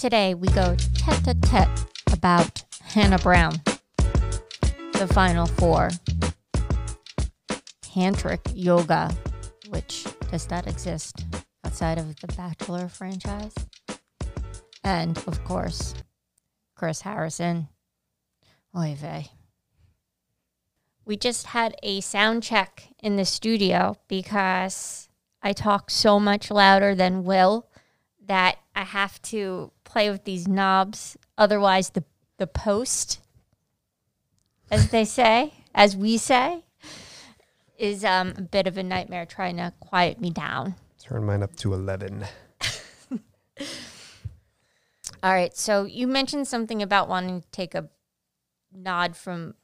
Today we go tete a tete about Hannah Brown, the final four, tantric yoga, which does that exist outside of the Bachelor franchise? And of course, Chris Harrison. Oy vey. We just had a sound check in the studio because I talk so much louder than Will that I have to play with these knobs. Otherwise, the, the post, as they say, as we say, is um, a bit of a nightmare trying to quiet me down. Turn mine up to 11. All right. So you mentioned something about wanting to take a nod from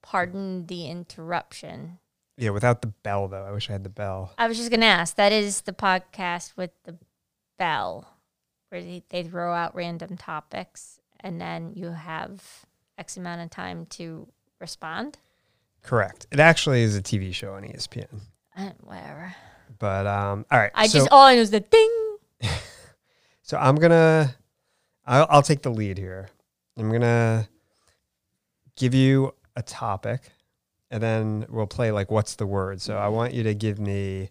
pardon the interruption. Yeah, without the bell, though. I wish I had the bell. I was just going to ask. That is the podcast with the bell, where they, they throw out random topics and then you have X amount of time to respond. Correct. It actually is a TV show on ESPN. Uh, whatever. But, um, all right. I so, just, all I know is the ding. so I'm going to, I'll, I'll take the lead here. I'm going to give you a topic and then we'll play like, what's the word? So I want you to give me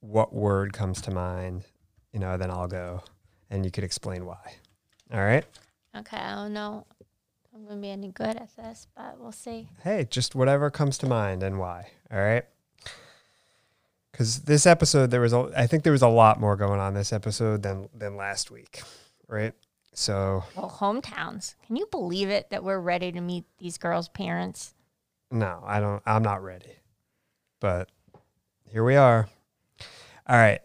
what word comes to mind, you know, then I'll go and you could explain why. All right. Okay. I don't know. if I'm going to be any good at this, but we'll see. hey, just whatever comes to mind and why. All right. Because this episode, there was a, I think there was a lot more going on this episode than than last week, right? So Well, hometowns. Can you believe it that we're ready to meet these girls' parents? no, I don't. I'm not ready, but here we are. All right,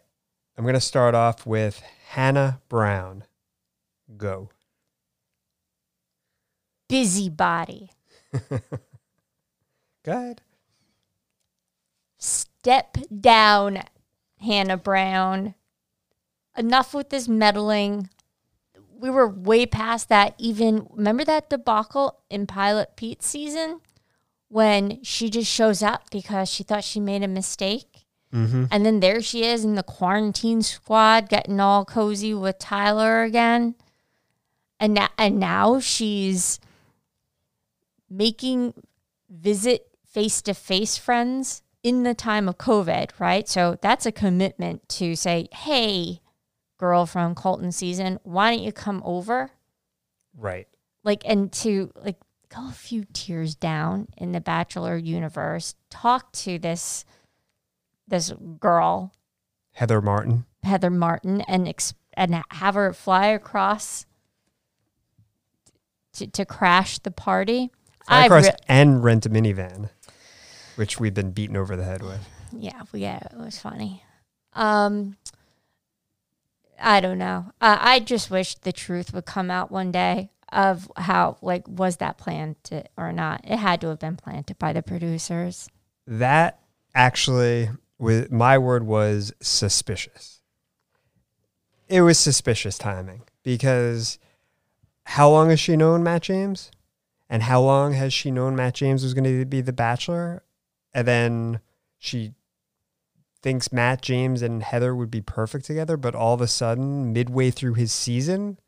I'm gonna start off with Hannah Brown. Go. Busybody. Good. Step down, Hannah Brown. Enough with this meddling. We were way past that. Even remember that debacle in Pilot Pete's season when she just shows up because she thought she made a mistake? Mm-hmm. And then there she is in the quarantine squad getting all cozy with Tyler again. And now, and now she's making visit face to face friends in the time of COVID, right? So that's a commitment to say, hey, girl from Colton season, why don't you come over? Right. Like, and to like go a few tiers down in the Bachelor universe, talk to this this girl Heather Martin. Heather Martin and ex- and have her fly across to, to crash the party. Fly across re- and rent a minivan, which we've been beaten over the head with. yeah, yeah, it was funny. Um, I don't know. Uh, I just wish the truth would come out one day of how like was that planned to, or not. It had to have been planted by the producers. That actually, with my word was suspicious. It was suspicious timing because how long has she known Matt James? And how long has she known Matt James was going to be the bachelor? And then she thinks Matt James and Heather would be perfect together, but all of a sudden, midway through his season,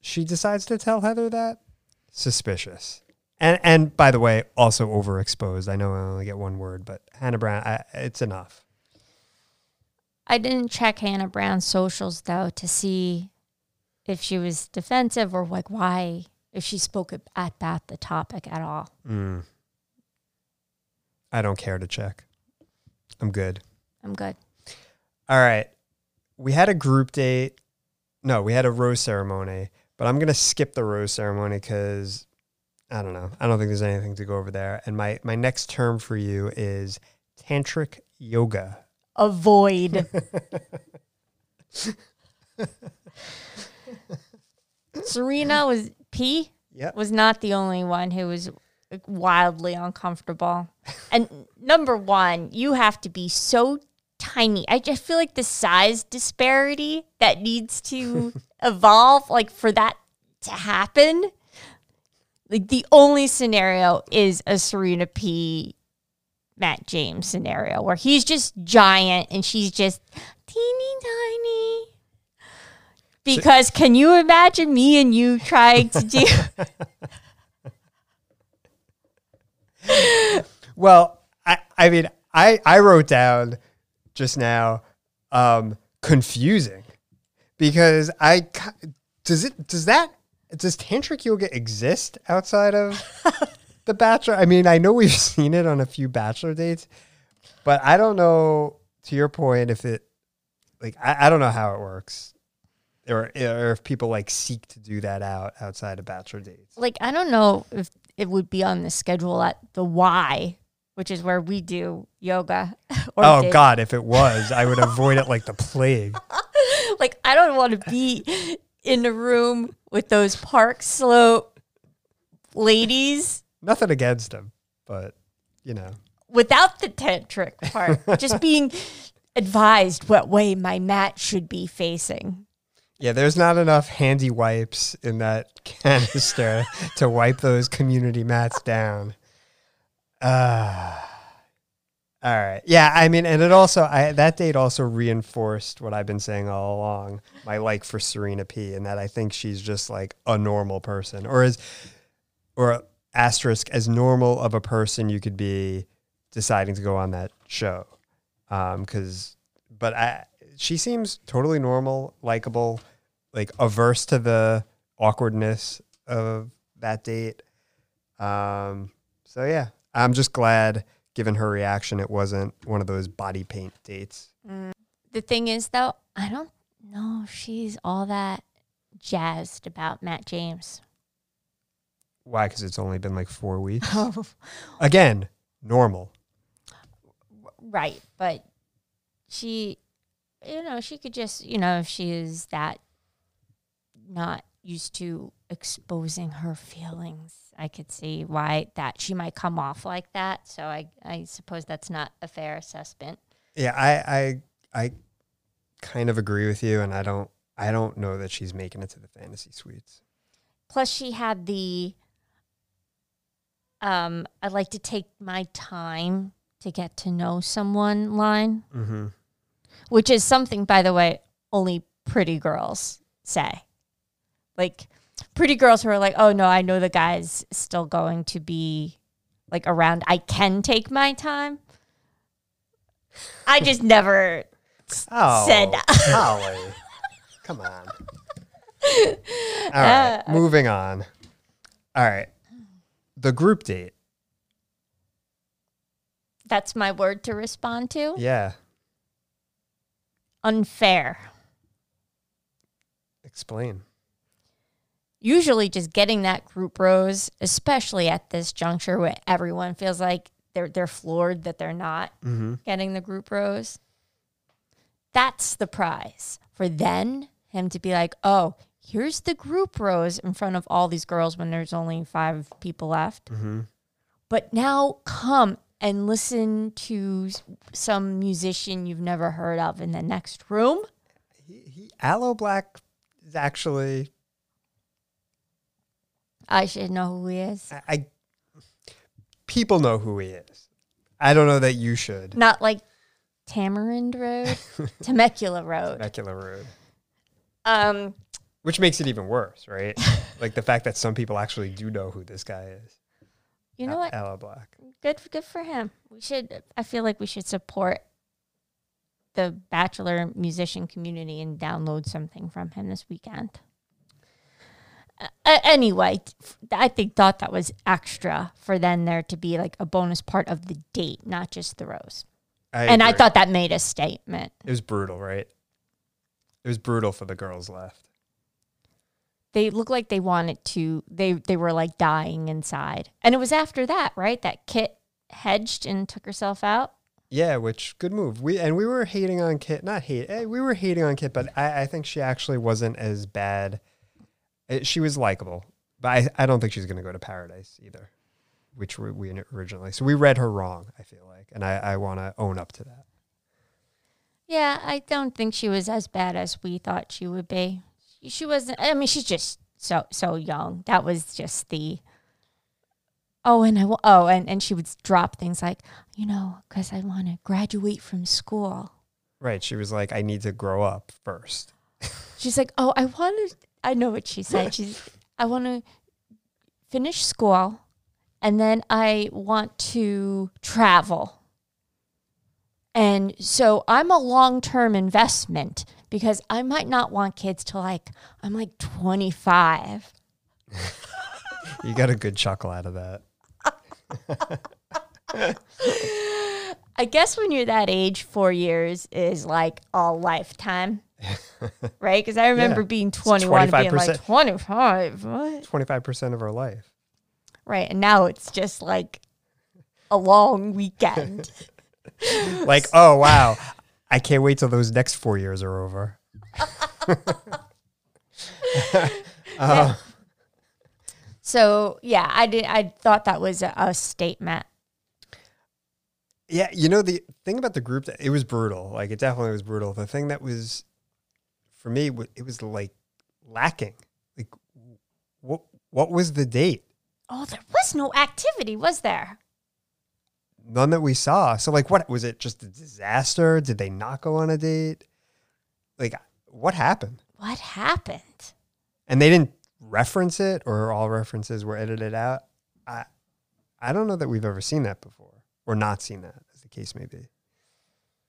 she decides to tell Heather that? Suspicious. And and by the way, also overexposed. I know I only get one word, but Hannah Brown, I, it's enough. I didn't check Hannah Brown's socials though to see if she was defensive or like why if she spoke at about the topic at all. Mm. I don't care to check. I'm good. I'm good. All right. We had a group date. No, we had a rose ceremony, but I'm going to skip the rose ceremony because I don't know. I don't think there's anything to go over there. And my, my next term for you is tantric yoga. Avoid. Serena was P Yep. was not the only one who was wildly uncomfortable. And number one, you have to be so tiny. I just feel like the size disparity that needs to evolve, like for that to happen. Like the only scenario is a Serena P. Matt James scenario where he's just giant and she's just teeny tiny. Because can you imagine me and you trying to do Well, I, I mean, I, I wrote down just now um, confusing because I does it does that does tantric yoga exist outside of the bachelor? I mean, I know we've seen it on a few bachelor dates, but I don't know. To your point, if it like I, I don't know how it works, or or if people like seek to do that out outside of bachelor dates. like I don't know if it would be on the schedule at the Y, which is where we do yoga. Oh did. God, if it was, I would avoid it like the plague. Like I don't want to be in the room with those park slope ladies Nothing against him, but you know. without the tantric part. just being advised what way my mat should be facing. Yeah, there's not enough handy wipes in that canister to wipe those community mats down. Uh, all right. Yeah, I mean, and it also I that date also reinforced what I've been saying all along, my like for Serena P, and that I think she's just like a normal person, or as or asterisk as normal of a person you could be deciding to go on that show. Um, because but I she seems totally normal, likable, like averse to the awkwardness of that date. Um, so yeah, I'm just glad, given her reaction, it wasn't one of those body paint dates. Mm. The thing is, though, I don't know if she's all that jazzed about Matt James. Why? Because it's only been like four weeks. Again, normal. right. But she, you know, she could just, you know, if she is that not used to exposing her feelings, I could see why that she might come off like that. So I, I suppose that's not a fair assessment. Yeah, I, I, I kind of agree with you, and I don't, I don't know that she's making it to the fantasy suites. Plus, she had the um, I like to take my time to get to know someone line, Mm-hmm. which is something, by the way, only pretty girls say. Like, pretty girls who are like, oh no, I know the guy's still going to be like around. I can take my time. I just never Oh, said Holly, come on. All right, Uh, moving on. All right, the group date. that's my word to respond to. Yeah, Unfair. explain. Usually just getting that group rose, especially at this juncture where everyone feels like they're they're floored that they're not Mm-hmm. getting the group rose. That's the prize for then him to be like, oh, here's the group rose in front of all these girls when there's only five people left. Mm-hmm. But now come and listen to some musician you've never heard of in the next room. He, he, Aloe Blacc is actually. I should know who he is. I, I people know who he is. I don't know that you should. Not like Tamarind Road, Temecula Road. Temecula Road, Um, which makes it even worse, right? like the fact that some people actually do know who this guy is. you know what? Aloe Blacc. Good, good for him. We should. I feel like we should support the Bachelor musician community and download something from him this weekend. Uh, anyway, I think thought that was extra for then there to be like a bonus part of the date, not just the rose. and I thought that made a statement. it was brutal, right? It was brutal for the girls left. They looked like they wanted to. They they were like dying inside, and it was after that, right? That Kit hedged and took herself out. Yeah, which good move. We and we were hating on Kit, not hate. Eh, we were hating on Kit, but I, I think she actually wasn't as bad. Eh, She was likable, but I, I don't think she's going to go to paradise either, which we, we originally. So we read her wrong. I feel like, and I, I want to own up to that. Yeah, I don't think she was as bad as we thought she would be. She, she wasn't. I mean, she's just so so young. That was just the. Oh, and I oh, and and she would drop things like, you know, because I want to graduate from school. Right. She was like, I need to grow up first. She's like, "Oh, I want to. I know what she said. She's, I want to finish school, and then I want to travel. And so I'm a long term investment because I might not want kids till like I'm like 25. You got a good chuckle out of that. I guess when you're that age, four years is like a lifetime, right? Because I remember Yeah. being 21 and being like 25%. 25. What? Twenty five percent of our life. Right. And now it's just like a long weekend. Like, oh wow, I can't wait till those next four years are over. Uh, so yeah, I did. I thought that was a, a statement. Yeah, you know the thing about the group that it was brutal. Like it definitely was brutal. The thing that was for me, it was like lacking. Like what what was the date? Oh, there was no activity, was there? None that we saw. So like what was it just a disaster? Did they not go on a date? Like what happened? What happened? And they didn't reference it or all references were edited out. I I don't know that we've ever seen that before or not seen that as the case may be.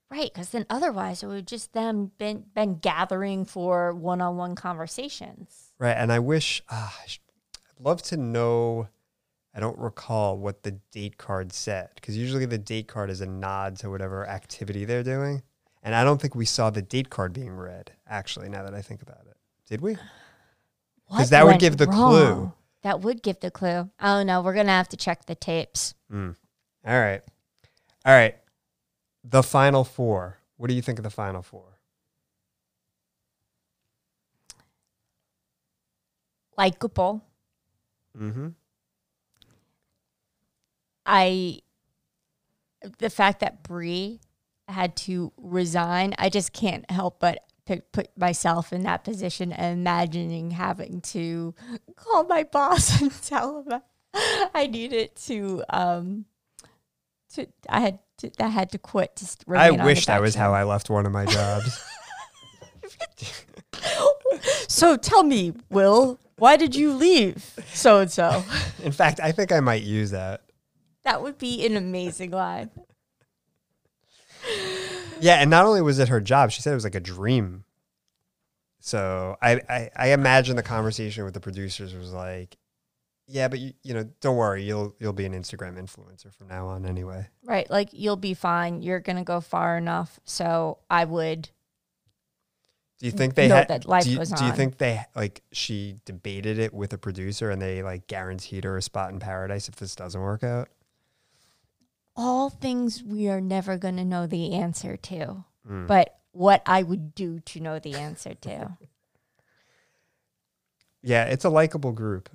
Right, because then otherwise it would just them been been gathering for one on one conversations. Right. And I wish, sh- I'd love to know. I don't recall what the date card said because usually the date card is a nod to whatever activity they're doing. And I don't think we saw the date card being read, actually, now that I think about it. Did we? Because that would give the wrong? clue. That would give the clue. Oh no, we're gonna have to check the tapes. Mm. All right. All right. The final four. What do you think of the final four? Likeable. Mm-hmm. I the fact that Bri had to resign, I just can't help but put, put myself in that position and imagining having to call my boss and tell him I needed to um to I had to I had to quit I remain on The wish that was how I left one of my jobs. So tell me, Will, why did you leave so and so? In fact, I think I might use that. That would be an amazing line. Yeah, and not only was it her job, she said it was like a dream. So I, I, I imagine the conversation with the producers was like, "Yeah, but you, you know, don't worry, you'll you'll be an Instagram influencer from now on anyway." Right. Like you'll be fine. You're gonna go far enough. So I would Do you think they Know had? that life do, you, goes do you think they like she debated it with a producer and they like guaranteed her a spot in paradise if this doesn't work out? all things we are never gonna know the answer to. Mm. But what I would do to know the answer to. Yeah, it's a likable group.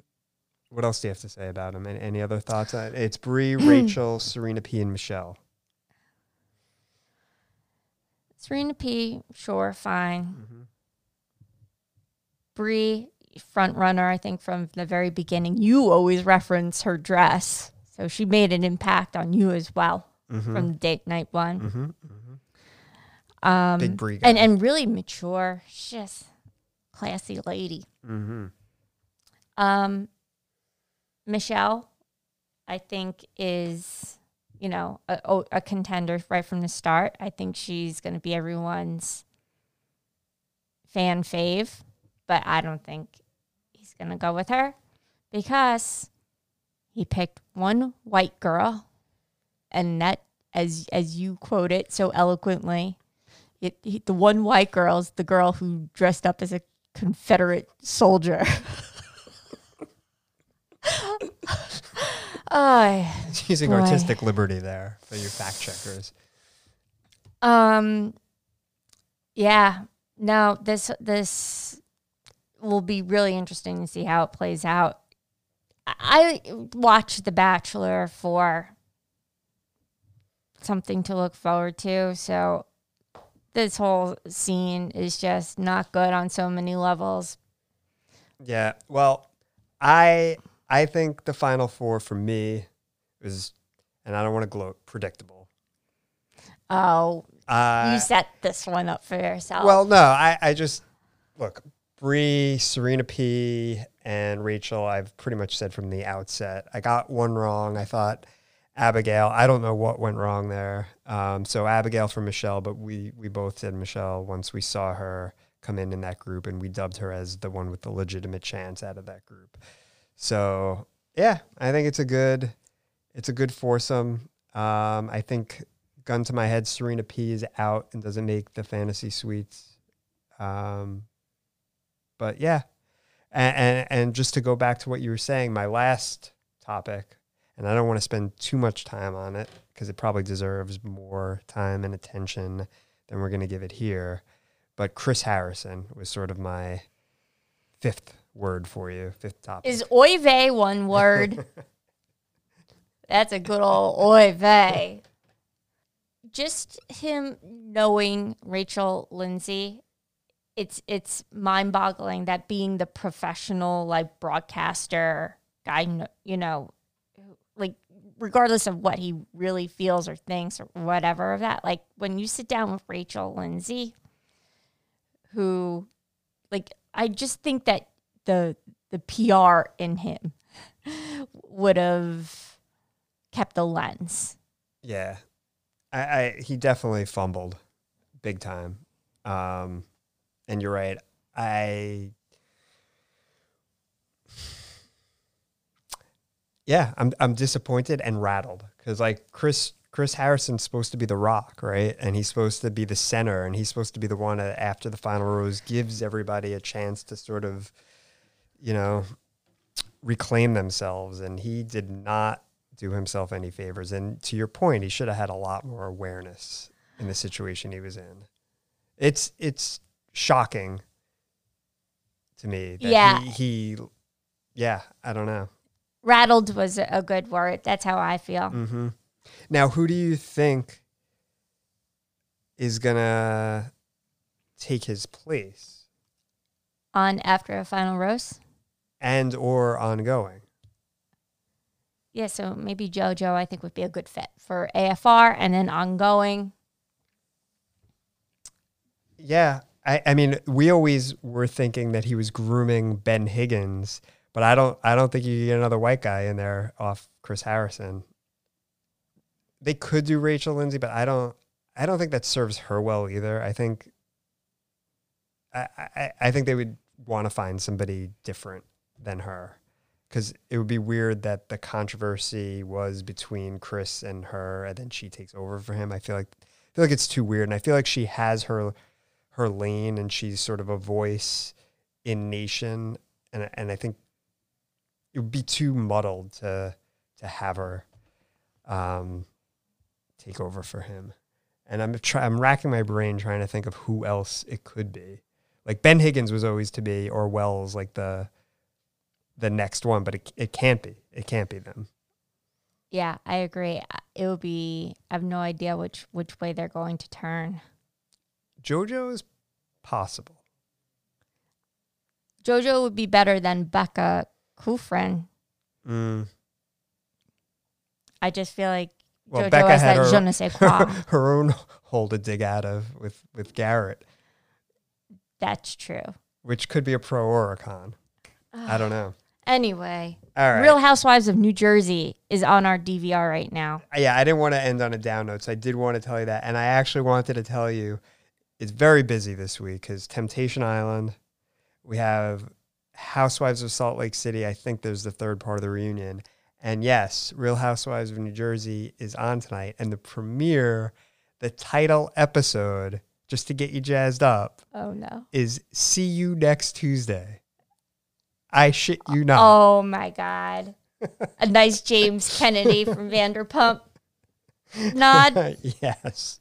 What else do you have to say about them? Any, any other thoughts? on it? It's Bri, Rachel, Serena P, and Michelle. Serena P, sure, fine. Mhm. Bri, front runner, I think from the very beginning. You always reference her dress. So she made an impact on you as well Mhm. from date night one. Mhm, mhm. Um, Big Bri guy. and and really mature. Just classy lady. Mm-hmm. Um, Michelle, I think is you know a, a- contender right from the start. I think she's going to be everyone's fan fave, but I don't think he's going to go with her because he picked one white girl, and that, as as you quote it so eloquently, it, he, the one white girl is the girl who dressed up as a Confederate soldier. I Using Boy. artistic liberty there for your fact checkers. um yeah, no, this this will be really interesting to see how it plays out. I I watched The Bachelor for something to look forward to, so this whole scene is just not good on so many levels. Yeah. Well, I I think the final four for me was, and I don't want to gloat, predictable. Oh, Uh, you set this one up for yourself. well, no, I I just look, Bri, Serena P, and Rachel, I've pretty much said from the outset. I got one wrong. I thought Abigail. I don't know what went wrong there. Um, so Abigail for Michelle, but we we both said Michelle once we saw her come in in that group, and we dubbed her as the one with the legitimate chance out of that group. So yeah, I think it's a good it's a good foursome. Um, I think gun to my head, Serena P is out and doesn't make the fantasy suites. Um, but yeah, and, and and just to go back to what you were saying, my last topic, and I don't want to spend too much time on it because it probably deserves more time and attention than we're going to give it here. But Chris Harrison was sort of my fifth word for you, fifth topic. Is oy vey one word? That's a good old oy vey. Just him knowing Rachel Lindsay, it's it's mind boggling that being the professional like broadcaster guy, you know, like regardless of what he really feels or thinks or whatever of that, like when you sit down with Rachel Lindsay, who, like, I just think that the the PR in him would have kept the lens. Yeah, I, I he definitely fumbled big time. Um, and you're right. I yeah, I'm I'm disappointed and rattled because like Chris Chris Harrison's supposed to be the rock, right? And he's supposed to be the center, and he's supposed to be the one that after the final rose gives everybody a chance to sort of, you know, reclaim themselves. And he did not do himself any favors. And to your point, he should have had a lot more awareness in the situation he was in. It's it's shocking to me that Yeah. he, he yeah, I don't know. Rattled was a- good word. That's how I feel. hmm Now, who do you think is gonna take his place On after a final rose. And or ongoing? Yeah, so maybe JoJo I think would be a good fit for AFR and then ongoing. Yeah, I, I mean, we always were thinking that he was grooming Ben Higgins, but I don't I don't think you get another white guy in there off Chris Harrison. They could do Rachel Lindsay, but I don't I don't think that serves her well either. I think I I, I think they would want to find somebody different than her. Because it would be weird that the controversy was between Chris and her, and then she takes over for him. I feel like I feel like it's too weird, and I feel like she has her her lane, and she's sort of a voice in nation, and and I think it would be too muddled to to have her um, take over for him. And I'm try, I'm racking my brain trying to think of who else it could be. Like Ben Higgins was always to be, or Wells, like the the next one, but it it can't be. It can't be them. Yeah, I agree. It would be I have no idea which which way they're going to turn. JoJo is possible. JoJo would be better than Becca Kufrin. Mm. I just feel like Well, JoJo Becca has had that her, je ne sais quoi. her own hole to dig out of with with Garrett, That's true. which could be a pro or a con. I don't know. Anyway, All right. Real Housewives of New Jersey is on our DVR right now. Uh, yeah, I didn't want to end on a down note, so I did want to tell you that. And I actually wanted to tell you it's very busy this week because Temptation Island, we have Housewives of Salt Lake City. I think there's the third part of the reunion. And yes, Real Housewives of New Jersey is on tonight. And the premiere, the title episode, just to get you jazzed up, Oh no. is See You Next Tuesday. I shit you not. Oh my God. A nice James Kennedy from Vanderpump nod. yes.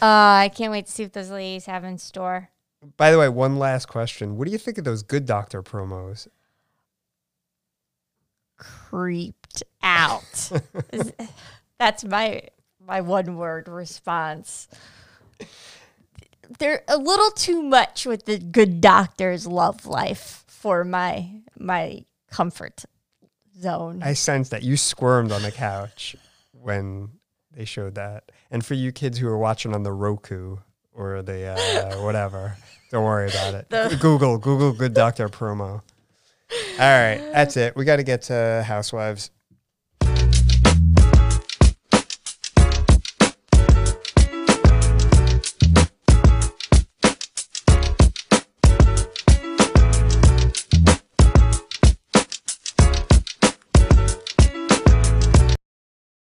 Uh, I can't wait to see what those ladies have in store. By the way, one last question. What do you think of those Good Doctor promos? Creeped out. That's my my one word response. They're a little too much with the good doctor's love life for my my comfort zone. I sense that you squirmed on the couch when they showed that. And for you kids who are watching on the Roku or the uh, whatever. Don't worry about it. The- Google Google Good Doctor promo. All right, that's it. We got to get to Housewives.